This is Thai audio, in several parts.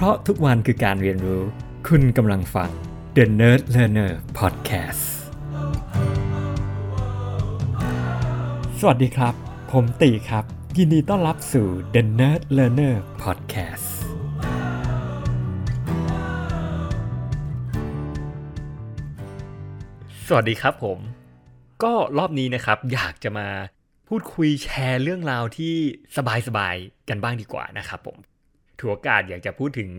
เพราะทุกวันคือการเรียนรู้ คุณกำลังฟัง The Nerd Learner Podcast สวัสดีครับ ผมตีครับ ยินดีต้อนรับสู่ The Nerd Learner Podcast สวัสดีครับผม ก็รอบนี้นะครับ อยากจะมาพูดคุยแชร์เรื่องราวที่สบายๆกันบ้างดีกว่านะครับผม ถือโอกาสอยากจะพูดถึง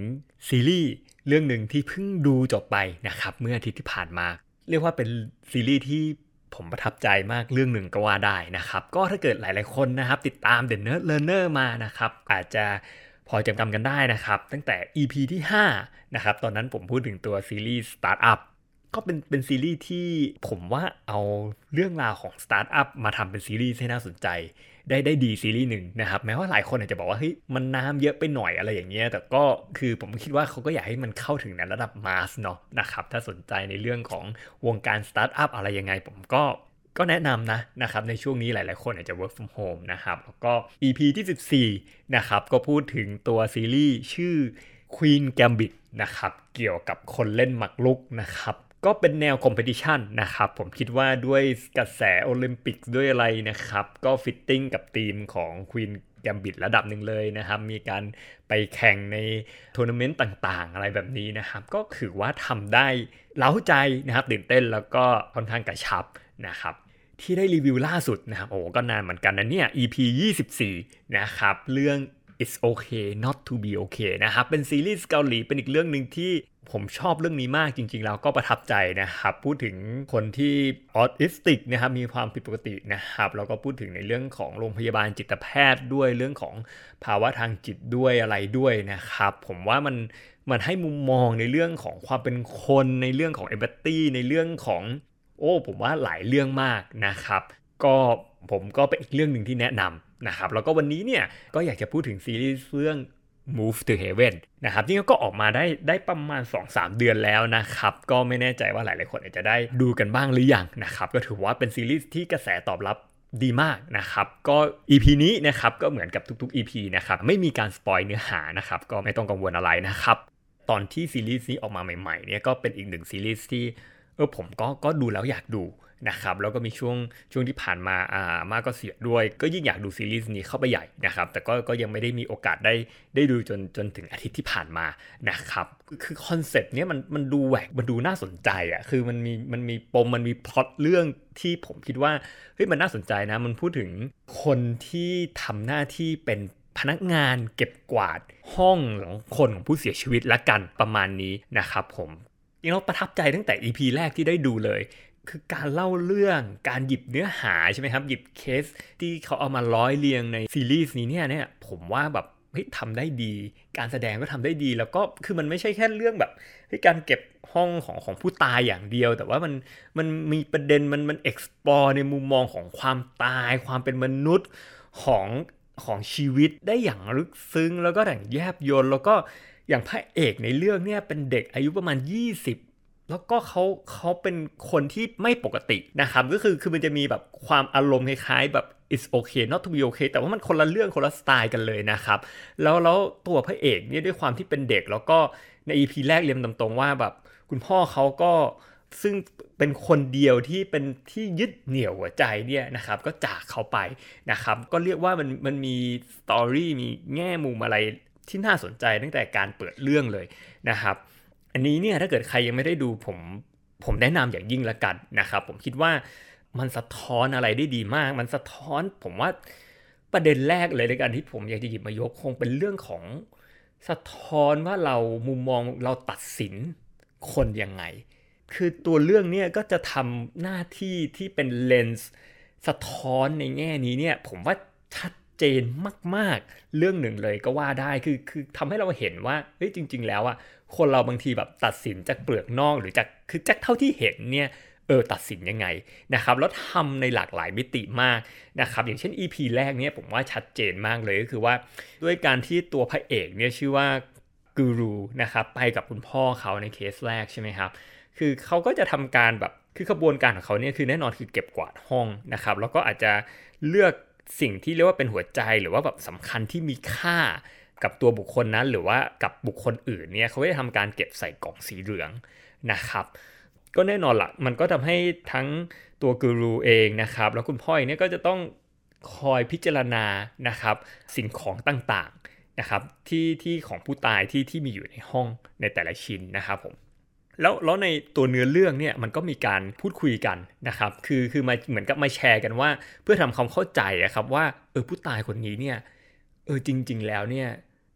ซีรีส์เรื่องหนึ่งที่เพิ่งดูจบไปนะครับ เมื่ออาทิตย์ที่ผ่านมา เรียกว่าเป็นซีรีส์ที่ผมประทับใจมากเรื่องหนึ่งก็ว่าได้นะครับ ก็ถ้าเกิดหลาย ๆ คนนะครับ ติดตาม The Nerd Learner มานะครับ อาจจะพอจำจำกันได้นะครับ ตั้งแต่ EP ที่5นะครับตอนนั้นผมพูดถึงตัวซีรีส์ Startup ก็เป็นเป็นซีรีส์ที่ผมว่าเอาเรื่องราวของสตาร์ทอัพมาทำเป็นซีรีส์ให้น่าสนใจ ได้ได้ดีซีรีส์หนึ่งนะครับแม้ว่าหลายคนอาจจะบอกว่าเฮ้ยมันน้ำเยอะไปหน่อยอะไรอย่างเงี้ยแต่ก็คือผมคิดว่าเขาก็อยากให้มันเข้าถึงในระดับ mass เนาะนะครับถ้าสนใจในเรื่องของวงการสตาร์ทอัพอะไรยังไง ผมก็ก็แนะนำนะนะครับในช่วงนี้หลาย ๆ คนอาจจะ work from home นะครับแล้วก็ EP ที่ 14 นะครับก็พูดถึงตัวซีรีส์ชื่อ Queen Gambit นะครับเกี่ยวกับคนเล่นหมากรุกนะครับ ก็เป็นแนว competition นะครับผมคิดว่าด้วยกระแสโอลิมปิกด้วยอะไรนะครับ ก็ fitting กับทีมของ Queen Gambit ระดับหนึ่งเลยนะครับ มีการไปแข่งในทัวร์นาเมนต์ต่างๆ อะไรแบบนี้นะครับ ก็ถือว่าทำได้เร้าใจนะครับตื่นเต้นแล้วก็ค่อนข้างกระชับนะครับ ที่ได้รีวิวล่าสุดนะครับ โอ้ก็นานเหมือนกันนะเนี่ย EP 24 นะครับ เรื่อง it's okay not to be okay นะครับ เป็นซีรีส์เกาหลีเป็นอีกเรื่องหนึ่งที่ผมชอบเรื่องนี้มากจริงๆ แล้วก็ประทับใจนะครับ พูดถึงคนที่ออทิสติกนะครับ มีความผิดปกตินะครับแล้วก็พูดถึงในเรื่องของโรงพยาบาลจิตแพทย์ด้วยเรื่องของภาวะทางจิตด้วยอะไรด้วยนะครับ ผมว่ามันมันให้มุมมองในเรื่องของความเป็นคนในเรื่องของเอมพัตตีในเรื่องของโอ้ผมว่าหลายเรื่องมากนะครับ ก็ผมก็เป็นอีกเรื่องหนึ่งที่แนะนำ นะครับแล้วก็วันนี้เนี่ยก็อยากจะพูดถึงซีรีส์เรื่อง Move to Heaven นะครับนี่ก็ออกมาได้ได้ประมาณ 2-3 เดือนแล้วนะครับ ก็ไม่แน่ใจว่าหลายๆคนอาจจะได้ดูกันบ้างหรือยังนะครับ ก็ถือว่าเป็นซีรีส์ที่กระแสตอบรับดีมากนะครับ ก็ EP นี้นะครับก็เหมือนกับทุกๆ EP นะครับไม่มีการสปอยเนื้อหานะครับก็ไม่ต้องกังวลอะไรนะครับ ตอนที่ซีรีส์นี้ออกมาใหม่ๆเนี่ยก็เป็นอีกหนึ่งซีรีส์ที่เออผมก็ก็ดูแล้วอยากดู นะครับแล้วก็มีช่วงช่วงที่ผ่านมาอ่ามากก็เสียด้วย ก็ยิ่งอยากดูซีรีส์นี้เข้าไปใหญ่นะครับแต่ก็ก็ยังไม่ได้มีโอกาสได้ได้ดูจนจนถึงอาทิตย์ที่ผ่านมานะครับคือ concept เนี้ยมันมันดูแหวกมันดูน่าสนใจอะคือมันมีมันมีปมมันมีพล็อตเรื่องที่ผมคิดว่าเฮ้ยมันน่าสนใจนะ มันพูดถึงคนที่ทำหน้าที่เป็นพนักงานเก็บกวาดห้องของคนของผู้เสียชีวิตละกันประมาณนี้นะครับผมยังเราประทับใจตั้งแต่ EP แรกที่ได้ดูเลย คือการเล่าเรื่องการหยิบเนื้อหาใช่ไหมครับ หยิบเคสที่เขาเอามาร้อยเรียงในซีรีส์นี้เนี่ยเนี่ยผมว่าแบบเฮ้ยทำได้ดี การแสดงก็ทำได้ดี แล้วก็คือมันไม่ใช่แค่เรื่องแบบเฮ้ยการเก็บห้องของของผู้ตายอย่างเดียว แต่ว่ามันมันมีประเด็นมันมัน explore ในมุมมองของความตาย ความเป็นมนุษย์ของของชีวิตได้อย่างลึกซึ้ง แล้วก็อย่างแยบยลแล้วก็อย่างพระเอกในเรื่องเนี่ยเป็นเด็กอายุประมาณ 20 แล้วก็เขาเขาเป็นคนที่ไม่ปกตินะครับก็คือคือมันจะมีแบบความอารมณ์คล้ายๆแบบ it's okay not to be okay แต่ว่ามันคนละเรื่องคนละสไตล์กันเลยนะครับ แล้วแล้วตัวพระเอกเนี่ยด้วยความที่เป็นเด็ก แล้วก็ใน EP แรกเรียนตรงๆว่าแบบคุณพ่อเขาก็ซึ่งเป็นคนเดียวที่เป็นที่ยึดเหนี่ยวหัวใจเนี่ยนะครับก็จากเขาไปนะครับ ก็เรียกว่ามันมันมีสตอรี่มีแง่มุมอะไรที่น่าสนใจตั้งแต่การเปิดเรื่องเลยนะครับ อันนี้เนี่ยถ้าเกิดใครยังไม่ได้ดูผมผมแนะนำอย่างยิ่งละกันนะครับผมคิดว่ามันสะท้อนอะไรได้ดีมาก มันสะท้อนผมว่าประเด็นแรกเลยในการที่ผมอยากจะหยิบมายกคงเป็นเรื่องของสะท้อนว่าเรามุมมองเราตัดสินคนยังไง คือตัวเรื่องเนี้ก็จะทำหน้าที่ที่เป็นเลนส์สะท้อนในแง่นี้เนี่ยผมว่าชัด เจนมากๆ เรื่องหนึ่งเลยก็ว่าได้คือคือทำให้เราเห็นว่าเฮ้ยจริง ๆ แล้วอะคนเราบางทีแบบตัดสินจากเปลือกนอกหรือจากคือจากเท่าที่เห็นเนี่ยเออตัดสินยังไงนะครับแล้วทำในหลากหลายมิติมากนะครับอย่างเช่น EP แรกเนี่ยผมว่าชัดเจนมากเลยก็คือว่าด้วยการที่ตัวพระเอกเนี่ยชื่อว่ากูรูนะครับไปกับคุณพ่อเขาในเคสแรกใช่ไหมครับคือเขาก็จะทำการแบบคือขบวนการของเขาเนี่ยคือแน่นอนคือเก็บกวาดห้องนะครับแล้วก็อาจจะเลือก สิ่งที่เรียกว่าเป็นหัวใจหรือว่าแบบสำคัญที่มีค่ากับตัวบุคคลนั้น หรือว่ากับบุคคลอื่นเนี่ยเขาจะทำการเก็บใส่กล่องสีเหลืองนะครับ ก็แน่นอนละมันก็ทำให้ทั้งตัวกูรูเองนะครับ แล้วคุณพ่อเองเนี่ยก็จะต้องคอยพิจารณานะครับ สิ่งของต่างๆนะครับที่ที่ของผู้ตายที่ที่มีอยู่ในห้องในแต่ละชิ้นนะครับผม แล้วแล้วในตัวเนื้อเรื่องเนี่ยมันก็มีการพูดคุยกันนะครับคือคือมาเหมือนกับมาแชร์กันว่า เพื่อทำความเข้าใจอะครับว่าเออผู้ตายคนนี้เนี่ยเออจริง ๆ แล้วเนี่ย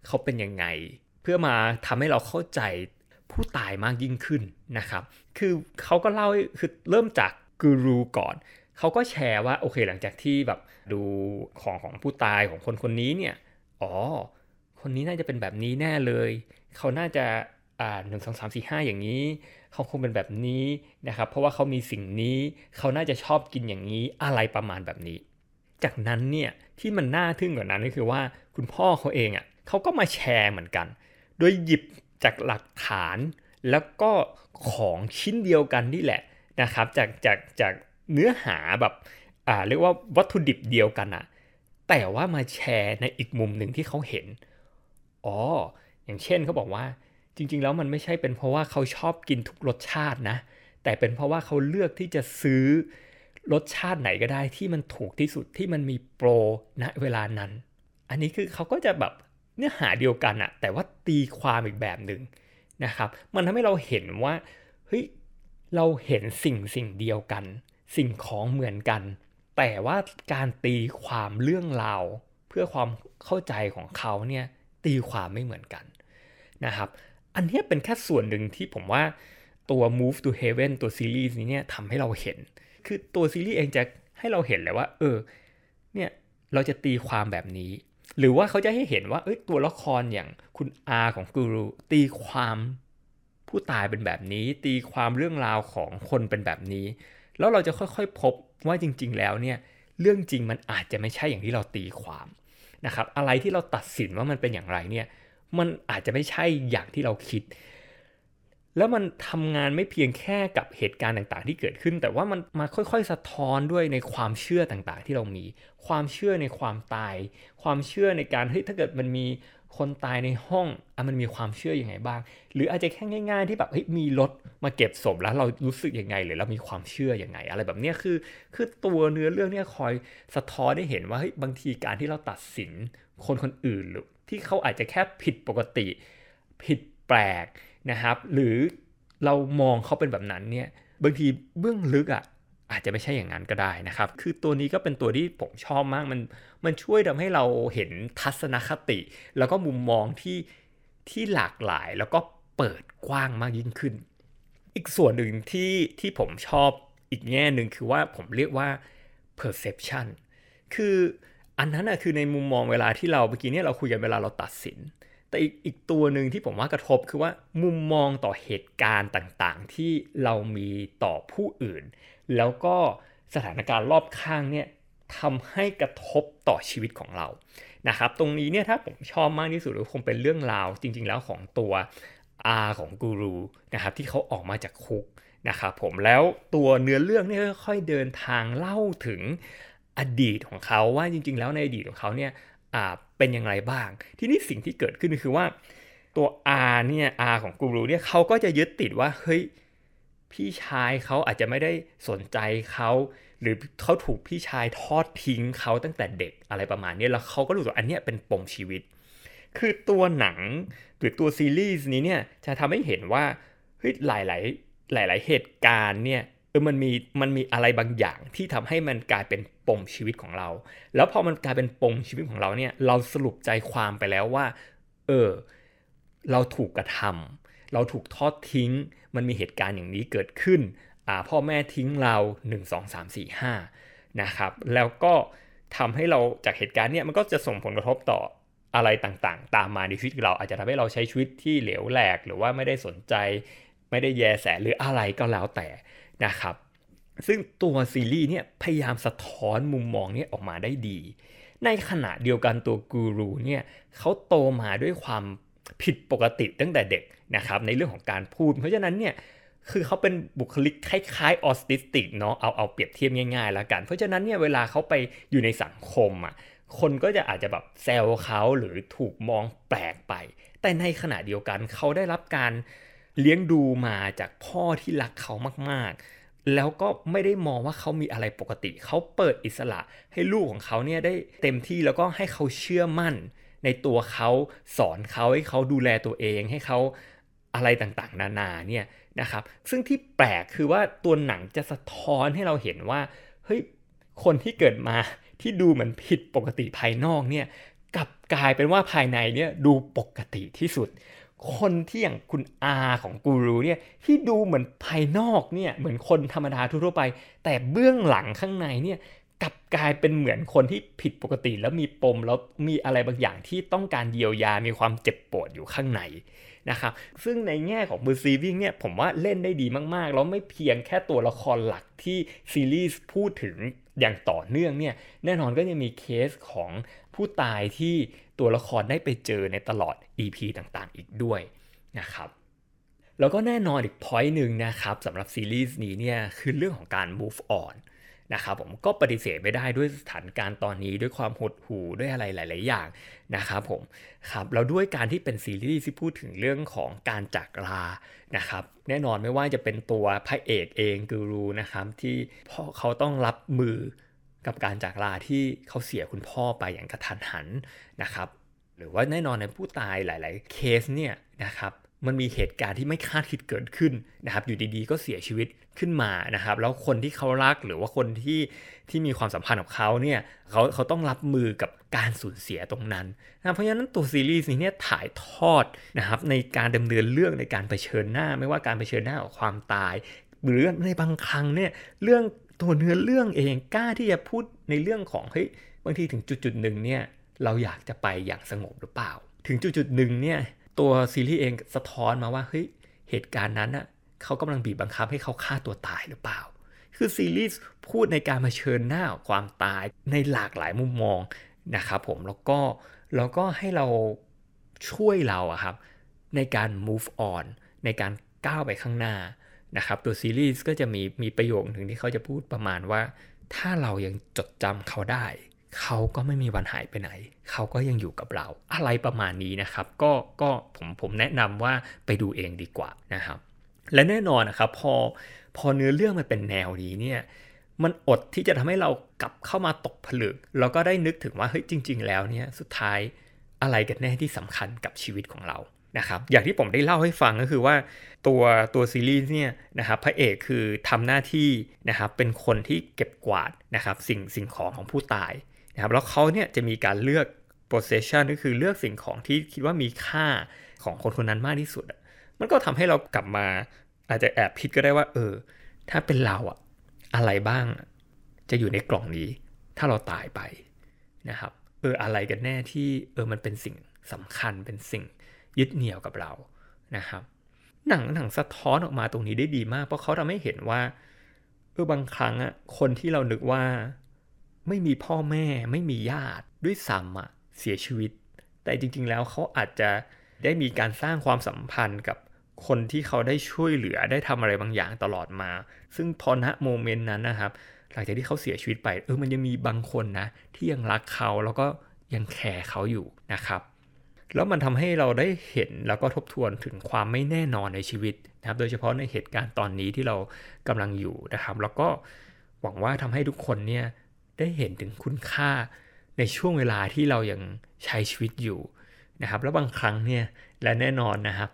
เขาเป็นยังไง เพื่อมาทำให้เราเข้าใจผู้ตายมากยิ่งขึ้นนะครับคือเขาก็เล่าคือเริ่มจากกูรูก่อนเขาก็แชร์ว่าโอเคหลังจากที่แบบดูของของผู้ตายของคนคนนี้เนี่ยอ๋อคนนี้น่าจะเป็นแบบนี้แน่เลย เขาน่าจะ หนึ่งสองสามสี่ห้าอย่างนี้ เขาคงเป็นแบบนี้นะครับ เพราะว่าเขามีสิ่งนี้ เขาน่าจะชอบกินอย่างนี้อะไรประมาณแบบนี้ จากนั้นเนี่ยที่มันน่าทึ่งกว่านั้นก็คือว่าคุณพ่อเขาเองอะ่ะเขาก็มาแชร์เหมือนกัน โดยหยิบจากหลักฐาน แล้วก็ของชิ้นเดียวกันนี่แหละนะครับ จากจากจากเนื้อหาแบบอ่าเรียกว่าวัตถุดิบเดียวกันอะแต่ว่ามาแชร์ในอีกมุมหนึ่งที่เขาเห็น อ๋อ อย่างเช่นเขาบอกว่า จริง ๆ แล้วมันไม่ใช่เป็นเพราะว่าเขาชอบกินทุกรสชาตินะ แต่เป็นเพราะว่าเขาเลือกที่จะซื้อรสชาติไหนก็ได้ที่มันถูกที่สุดที่มันมีโปรณเวลานั้น อันนี้คือเขาก็จะแบบเนื้อหาเดียวกันอะแต่ว่าตีความอีกแบบหนึ่งนะครับ มันทำให้เราเห็นว่าเฮ้ยเราเห็นสิ่งสิ่งเดียวกัน สิ่งของเหมือนกัน แต่ว่าการตีความเรื่องราวเพื่อความเข้าใจของเขาเนี่ยตีความไม่เหมือนกันนะครับ อันนี้เป็นแค่ส่วนหนึ่งที่ผมว่าตัว Move to Heaven ตัวซีรีส์นี้เนี่ยทำให้เราเห็น คือตัวซีรีส์เองจะให้เราเห็นเลยว่า เออ เนี่ยเราจะตีความแบบนี้ หรือว่าเขาจะให้เห็นว่า เอ้ยตัวละครอย่างคุณอาของกูรูตีความผู้ตายเป็นแบบนี้ ตีความเรื่องราวของคนเป็นแบบนี้ แล้วเราจะค่อยๆ พบว่าจริง ๆ แล้วเนี่ยเรื่องจริงมันอาจจะไม่ใช่อย่างที่เราตีความนะครับ อะไรที่เราตัดสินว่ามันเป็นอย่างไรเนี่ย มันอาจจะไม่ใช่อย่างที่เราคิด แล้วมันทำงานไม่เพียงแค่กับเหตุการณ์ต่างๆ ที่เกิดขึ้น แต่ว่ามันมาค่อยๆ สะท้อนด้วยในความเชื่อต่างๆ ที่เรามี ความเชื่อในความตาย ความเชื่อในการเฮ้ยถ้าเกิดมันมีคนตายในห้องอะมันมีความเชื่ออยังไงบ้าง หรืออาจจะแค่ง่าย ๆ ที่แบบเฮ้ยมีรถมาเก็บศพแล้วเรารู้สึกยังไง หรือเรามีความเชื่ออยังไง อะไรแบบนี้คือ คือตัวเนื้อเรื่องเนี่ยคอยสะท้อนได้เห็นว่าเฮ้ยบางทีการที่เราตัดสินคนคนอื่นหรือ ที่เขาอาจจะแค่ผิดปกติ ผิดแปลกนะครับ หรือเรามองเขาเป็นแบบนั้นเนี่ยบางทีเบื้องลึกอะ่ะอาจจะไม่ใช่อย่างนั้นก็ได้นะครับ คือตัวนี้ก็เป็นตัวที่ผมชอบมากมันมันช่วยทำให้เราเห็นทัศนคติ แล้วก็มุมมองที่ที่หลากหลายแล้วก็เปิดกว้างมากยิ่งขึ้น อีกส่วนหนึ่งที่ที่ผมชอบอีกแง่หนึ่งคือว่าผมเรียกว่า perception คือ อันนั้นอะคือในมุมมองเวลาที่เราเมื่อกี้เนี่ยเราคุยกันเวลาเราตัดสิน แต่อีกอีกตัวหนึ่งที่ผมว่ากระทบคือว่ามุมมองต่อเหตุการณ์ต่างๆ ที่เรามีต่อผู้อื่น แล้วก็สถานการณ์รอบข้างเนี่ยทำให้กระทบต่อชีวิตของเรานะครับ ตรงนี้เนี่ยถ้าผมชอบมากที่สุดก็คงเป็นเรื่องราวจริง ๆ แล้วของตัวอาของกูรูนะครับที่เขาออกมาจากคุกนะครับผมแล้วตัวเนื้อเรื่องเนี่ยค่อยๆเดินทางเล่าถึง อดีตของเขาว่าจริง ๆ แล้วในอดีตของเขาเนี่ยเป็นอย่างไรบ้าง ที่นี่สิ่งที่เกิดขึ้นคือว่าตัว R เนี่ย R ของกูรูเนี่ยเขาก็จะยึดติดว่าเฮ้ยพี่ชายเขาอาจจะไม่ได้สนใจเขาหรือเขาถูกพี่ชายทอดทิ้งเขาตั้งแต่เด็กอะไรประมาณนี้แล้วเขาก็รู้สึกอันนี้เป็นปมชีวิต คือตัวหนังหรือตัวซีรีส์นี้เนี่ยจะทำให้เห็นว่าเฮ้ยหลาย ๆ หลาย ๆ เหตุการณ์เนี่ย เออมันมีมันมีอะไรบางอย่างที่ทำให้มันกลายเป็นปมชีวิตของเรา แล้วพอมันกลายเป็นปมชีวิตของเราเนี่ยเราสรุปใจความไปแล้วว่า เออ เราถูกกระทำเราถูกทอดทิ้ง มันมีเหตุการณ์อย่างนี้เกิดขึ้นอ่าพ่อแม่ทิ้งเรา 1 2 3 4 5นะครับแล้วก็ทำให้เราจากเหตุการณ์เนี่ยมันก็จะส่งผลกระทบต่ออะไรต่างๆ ตามมาในชีวิตเราอาจจะทำให้เราใช้ชีวิตที่เหลวแหลก หรือว่าไม่ได้สนใจ ไม่ได้แยแสหรืออะไรก็แล้วแต่ นะครับ ซึ่งตัวซีรีส์เนี่ยพยายามสะท้อนมุมมองเนี้ออกมาได้ดี ในขณะเดียวกันตัวกูรูเนี่ยเขาโตมาด้วยความผิดปกติตั้งแต่เด็กนะครับในเรื่องของการพูด เพราะฉะนั้นเนี่ยคือเขาเป็นบุคลิกคล้ายๆออสติสติกเนาะเอาเอาเปรียบเทียบง่ายๆแล้วกัน เพราะฉะนั้นเนี่ยเวลาเขาไปอยู่ในสังคมอะคนก็จะอาจจะแบบแซวเขาหรือถูกมองแปลกไป แต่ในขณะเดียวกันเขาได้รับการ เลี้ยงดูมาจากพ่อที่รักเขามากๆ แล้วก็ไม่ได้มองว่าเขามีอะไรปกติ เขาเปิดอิสระให้ลูกของเขาเนี่ยได้เต็มที่แล้วก็ให้เขาเชื่อมั่น ในตัวเขาสอนเขาให้เขาดูแลตัวเองให้เขาอะไรต่างๆ นานาเนี่ยนะครับซึ่งที่แปลกคือว่าตัวหนังจะสะท้อนให้เราเห็นว่าเฮ้ยคนที่เกิดมาที่ดูเหมือนผิดปกติภายนอกเนี่ยกลับกลายเป็นว่าภายในเนี่ยดูปกติที่สุด คนที่อย่างคุณอาของกูรูเนี่ยที่ดูเหมือนภายนอกเนี่ยเหมือนคนธรรมดาทั่วไป แต่เบื้องหลังข้างในเนี่ยกลับกลายเป็นเหมือนคนที่ผิดปกติ แล้วมีปมแล้วมีอะไรบางอย่างที่ต้องการเยียวยามีความเจ็บปวดอยู่ข้างในนะครับซึ่งในแง่ของ b ์ซีวิ่งเนี่ยผมว่าเล่นได้ดีมาก ๆ แล้วไม่เพียงแค่ตัวละครหลักที่ซีรีส์พูดถึงอย่างต่อเนื่องเนี่ยแน่นอนก็จะมีเคสของ ผู้ตายที่ตัวละครได้ไปเจอในตลอด EP ต่างๆ อีกด้วยนะครับแล้วก็แน่นอนอีกพอยต์หนึ่งนะครับสำหรับซีรีส์นี้เนี่ยคือเรื่องของการ move on นะครับผมก็ปฏิเสธไม่ได้ด้วยสถานการณ์ตอนนี้ด้วยความหดหู่ด้วยอะไรหลาย ๆ อย่างนะครับผมครับแล้วด้วยการที่เป็นซีรีส์ที่พูดถึงเรื่องของการจากลานะครับแน่นอนไม่ว่าจะเป็นตัวพระเอกเองกูรูนะครับที่พ่อเขาต้องรับมือ กับการจากลาที่เขาเสียคุณพ่อไปอย่างกระทันหันนะครับ หรือว่าแน่นอนในผู้ตายหลาย ๆ เคสเนี่ยนะครับมันมีเหตุการณ์ที่ไม่คาดคิดเกิดขึ้นนะครับอยู่ดีๆ ก็เสียชีวิตขึ้นมานะครับ แล้วคนที่เขารักหรือว่าคนที่ที่มีความสัมพันธ์กับเขาเนี่ยเขาเขาต้องรับมือกับการสูญเสียตรงนั้นนะเพราะฉะนั้นตัวซีรีส์นี้เนี่ยถ่ายทอดนะครับในการดำเนินเรื่องในการเผชิญหน้า ไม่ว่าการเผชิญหน้ากับความตาย หรือในบางครั้งเนี่ยเรื่อง ตัวเนื้อเรื่องเองกล้าที่จะพูดในเรื่องของเฮ้ยบางทีถึงจุดจุดหนึ่งเนี่ยเราอยากจะไปอย่างสงบหรือเปล่า ถึงจุดจุดหนึ่งเนี่ยตัวซีรีส์เองสะท้อนมาว่าเฮ้ยเหตุการณ์นั้นอะเขากำลังบีบบังคับให้เขาฆ่าตัวตายหรือเปล่า คือซีรีส์พูดในการมาเชิญหน้าความตายในหลากหลายมุมมองนะครับผมแล้วก็แล้วก็ให้เราช่วยเราอะครับในการ move on ในการก้าวไปข้างหน้า นะครับตัวซีรีส์ก็จะมีมีประโยคหนึ่งที่เขาจะพูดประมาณว่า ถ้าเรายังจดจำเขาได้ เขาก็ไม่มีวันหายไปไหน เขาก็ยังอยู่กับเรา อะไรประมาณนี้นะครับ ก็ก็ผมผมแนะนำว่าไปดูเองดีกว่านะครับ และแน่นอนนะครับพอพอเนื้อเรื่องมันเป็นแนวนี้เนี่ยมันอดที่จะทำให้เรากลับเข้ามาตกผลึก แล้วก็ได้นึกถึงว่าเฮ้ยจริง ๆ แล้วเนี่ยสุดท้ายอะไรกันแน่ที่สำคัญกับชีวิตของเรา นะครับอย่างที่ผมได้เล่าให้ฟังก็คือว่าตัวตัวซีรีส์เนี่ยนะครับพระเอกคือทำหน้าที่นะครับเป็นคนที่เก็บกวาดนะครับสิ่งสิ่งของของผู้ตายนะครับแล้วเขาเนี่ยจะมีการเลือก possession ก็คือเลือกสิ่งของที่คิดว่ามีค่าของคนคนนั้นมากที่สุด มันก็ทำให้เรากลับมาอาจจะแอบคิดก็ได้ว่า เออ ถ้าเป็นเราอะอะไรบ้าง จะอยู่ในกล่องนี้ ถ้าเราตายไปนะครับ เอออะไรกันแน่ที่เออมันเป็นสิ่งสำคัญเป็นสิ่ง ยึดเหนี่ยวกับเรานะครับ หนังหนังสะท้อนออกมาตรงนี้ได้ดีมาก เพราะเขาทำให้เห็นว่าเออบางครั้งอะคนที่เรานึกว่า ไม่มีพ่อแม่ไม่มีญาติด้วยซ้ำอะเสียชีวิต แต่จริง ๆ แล้วเขาอาจจะได้มีการสร้างความสัมพันธ์กับคนที่เขาได้ช่วยเหลือได้ทำอะไรบางอย่างตลอดมา ซึ่งพอณโมเมนต์นั้นนะครับ หลังจากที่เขาเสียชีวิตไปเออมันยังมีบางคนนะ ที่ยังรักเขาแล้วก็ยังแคร์เขาอยู่นะครับ แล้วมันทำให้เราได้เห็นแล้วก็ทบทวนถึงความไม่แน่นอนในชีวิตนะครับ โดยเฉพาะในเหตุการณ์ตอนนี้ที่เรากำลังอยู่นะครับ แล้วก็หวังว่าทำให้ทุกคนเนี่ยได้เห็นถึงคุณค่าในช่วงเวลาที่เรายังใช้ชีวิตอยู่นะครับ แล้วบางครั้งเนี่ยและแน่นอนนะครับ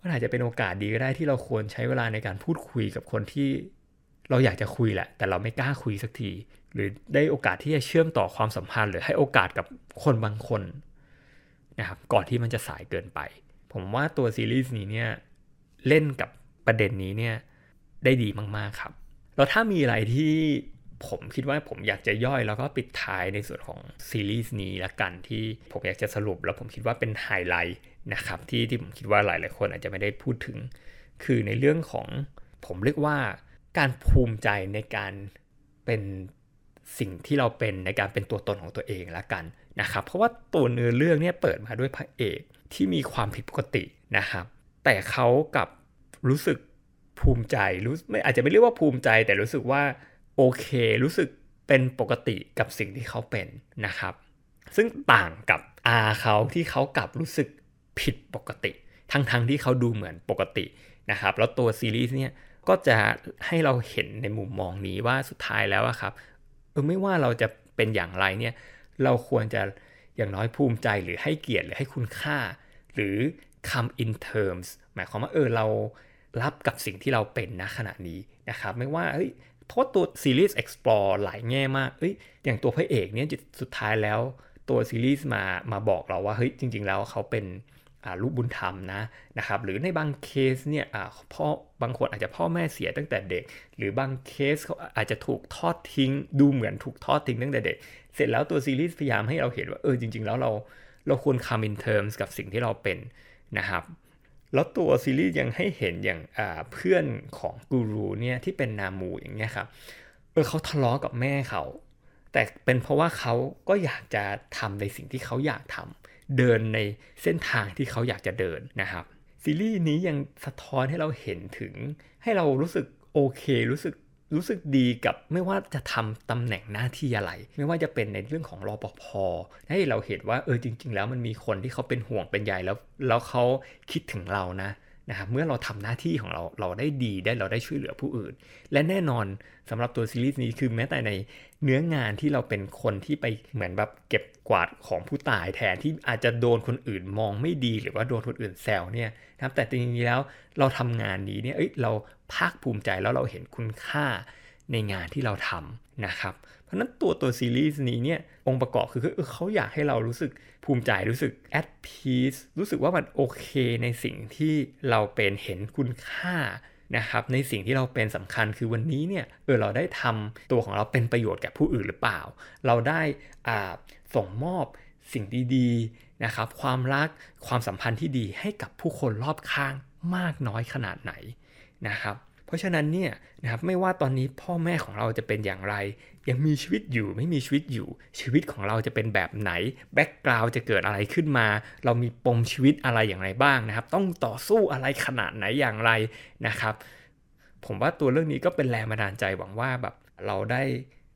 มันอาจจะเป็นโอกาสดีก็ได้ที่เราควรใช้เวลาในการพูดคุยกับคนที่เราอยากจะคุยแหละ แต่เราไม่กล้าคุยสักที หรือได้โอกาสที่จะเชื่อมต่อความสัมพันธ์ หรือให้โอกาสกับคนบางคน นะครับก่อนที่มันจะสายเกินไป ผมว่าตัวซีรีส์นี้เนี่ยเล่นกับประเด็นนี้เนี่ยได้ดีมากๆครับ แล้วถ้ามีอะไรที่ผมคิดว่าผมอยากจะย่อยแล้วก็ปิดท้ายในส่วนของซีรีส์นี้ละกันที่ผมอยากจะสรุปแล้วผมคิดว่าเป็นไฮไลท์นะครับที่ที่ผมคิดว่าหลายหลายคนอาจจะไม่ได้พูดถึง คือในเรื่องของผมเรียกว่าการภูมิใจในการเป็นสิ่งที่เราเป็นในการเป็นตัวตนของตัวเองละกัน นะครับเพราะว่าตัวเนื้อเรื่องเนี่ยเปิดมาด้วยพระเอกที่มีความผิดปกตินะครับ แต่เขากับรู้สึกภูมิใจรู้ไม่อาจจะไม่เรียกว่าภูมิใจ แต่รู้สึกว่าโอเค รู้สึกเป็นปกติกับสิ่งที่เขาเป็นนะครับ ซึ่งต่างกับอาเขาที่เขากลับรู้สึกผิดปกติ ทั้งๆทที่เขาดูเหมือนปกตินะครับ แล้วตัวซีรีส์เนี่ยก็จะให้เราเห็นในมุมมองนี้ว่าสุดท้ายแล้วครับเออไม่ว่าเราจะเป็นอย่างไรเนี่ย เราควรจะอย่างน้อยภูมิใจหรือให้เกียรติหรือให้คุณค่า หรือ come in terms หมายความว่าเออเรารับกับสิ่งที่เราเป็นนะขณะนี้นะครับ ไม่ว่าเฮ้ยเพราะตัวซีรีส์ explore หลายแง่มากเอ้ยอย่างตัวพระเอกเนี่ยสุดท้ายแล้วตัวซีรีส์มามาบอกเราว่าเฮ้ยจริง ๆ แล้วเขาเป็น ลูกบุญธรรมนะนะครับหรือในบางเคสเนี่ยพ่อบางคนอาจจะพ่อแม่เสียตั้งแต่เด็ก หรือบางเคสเขาอาจจะถูกทอดทิ้ง ดูเหมือนถูกทอดทิ้งตั้งแต่เด็ก เสร็จแล้วตัวซีรีส์พยายามให้เราเห็นว่าเออจริง ๆ แล้วเราเราควร come in terms กับสิ่งที่เราเป็นนะครับแล้วตัวซีรีส์ยังให้เห็นอย่างเพื่อนของกูรูเนี่ยที่เป็นนามูอย่างเงี้ยครับเออเขาทะเลาะกับแม่เขา แต่เป็นเพราะว่าเขาก็อยากจะทำในสิ่งที่เขาอยากทำ เดินในเส้นทางที่เขาอยากจะเดินนะครับ ซีรีส์นี้ยังสะท้อนให้เราเห็นถึง ให้เรารู้สึกโอเค รู้สึกรู้สึกดีกับไม่ว่าจะทำตำแหน่งหน้าที่อะไร ไม่ว่าจะเป็นในเรื่องของรอปภให้เราเห็นว่าเออจริง ๆ แล้วมันมีคนที่เขาเป็นห่วงเป็นใยแล้ว แล้วเขาคิดถึงเรานะ นะครับเมื่อเราทำหน้าที่ของเราเราได้ดีได้เราได้ช่วยเหลือผู้อื่น และแน่นอนสำหรับตัวซีรีส์นี้คือแม้แต่ในเนื้องานที่เราเป็นคนที่ไปเหมือนแบบเก็บกวาดของผู้ตายแทนที่อาจจะโดนคนอื่นมองไม่ดีหรือว่าโดนคนอื่นแซวเนี่ยนะครับแต่จริงๆแล้วเราทำงานนี้เนี่ยเอ้ยเราภาคภูมิใจแล้วเราเห็นคุณค่าในงานที่เราทำนะครับ เพราะนั้นตัวตัวซีรีส์นี้เนี่ยองค์ประกอบคือเขาอยากให้เรารู้สึกภูมิใจรู้สึก at peace รู้สึกว่ามันโอเคในสิ่งที่เราเป็นเห็นคุณค่านะครับในสิ่งที่เราเป็นสำคัญคือวันนี้เนี่ยเออเราได้ทำตัวของเราเป็นประโยชน์แก่ผู้อื่นหรือเปล่า เราได้อ่าส่งมอบสิ่งดีๆนะครับความรักความสัมพันธ์ที่ดีให้กับผู้คนรอบข้างมากน้อยขนาดไหนนะครับ เพราะฉะนั้นเนี่ยนะครับไม่ว่าตอนนี้พ่อแม่ของเราจะเป็นอย่างไร ยังมีชีวิตอยู่ไม่มีชีวิตอยู่ ชีวิตของเราจะเป็นแบบไหนแบ็กกราวจะเกิดอะไรขึ้นมา เรามีปมชีวิตอะไรอย่างไรบ้างนะครับ ต้องต่อสู้อะไรขนาดไหนอย่างไรนะครับ ผมว่าตัวเรื่องนี้ก็เป็นแรงบันดาลใจหวังว่าแบบเราได้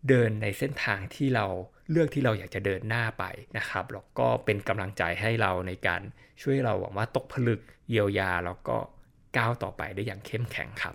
เดินในเส้นทางที่เราเลือกที่เราอยากจะเดินหน้าไปนะครับแล้วก็เป็นกำลังใจให้เราในการช่วยเราหวังว่าตกผลึกเยียวยาแล้วก็ก้าวต่อไปได้อย่างเข้มแข็งครับ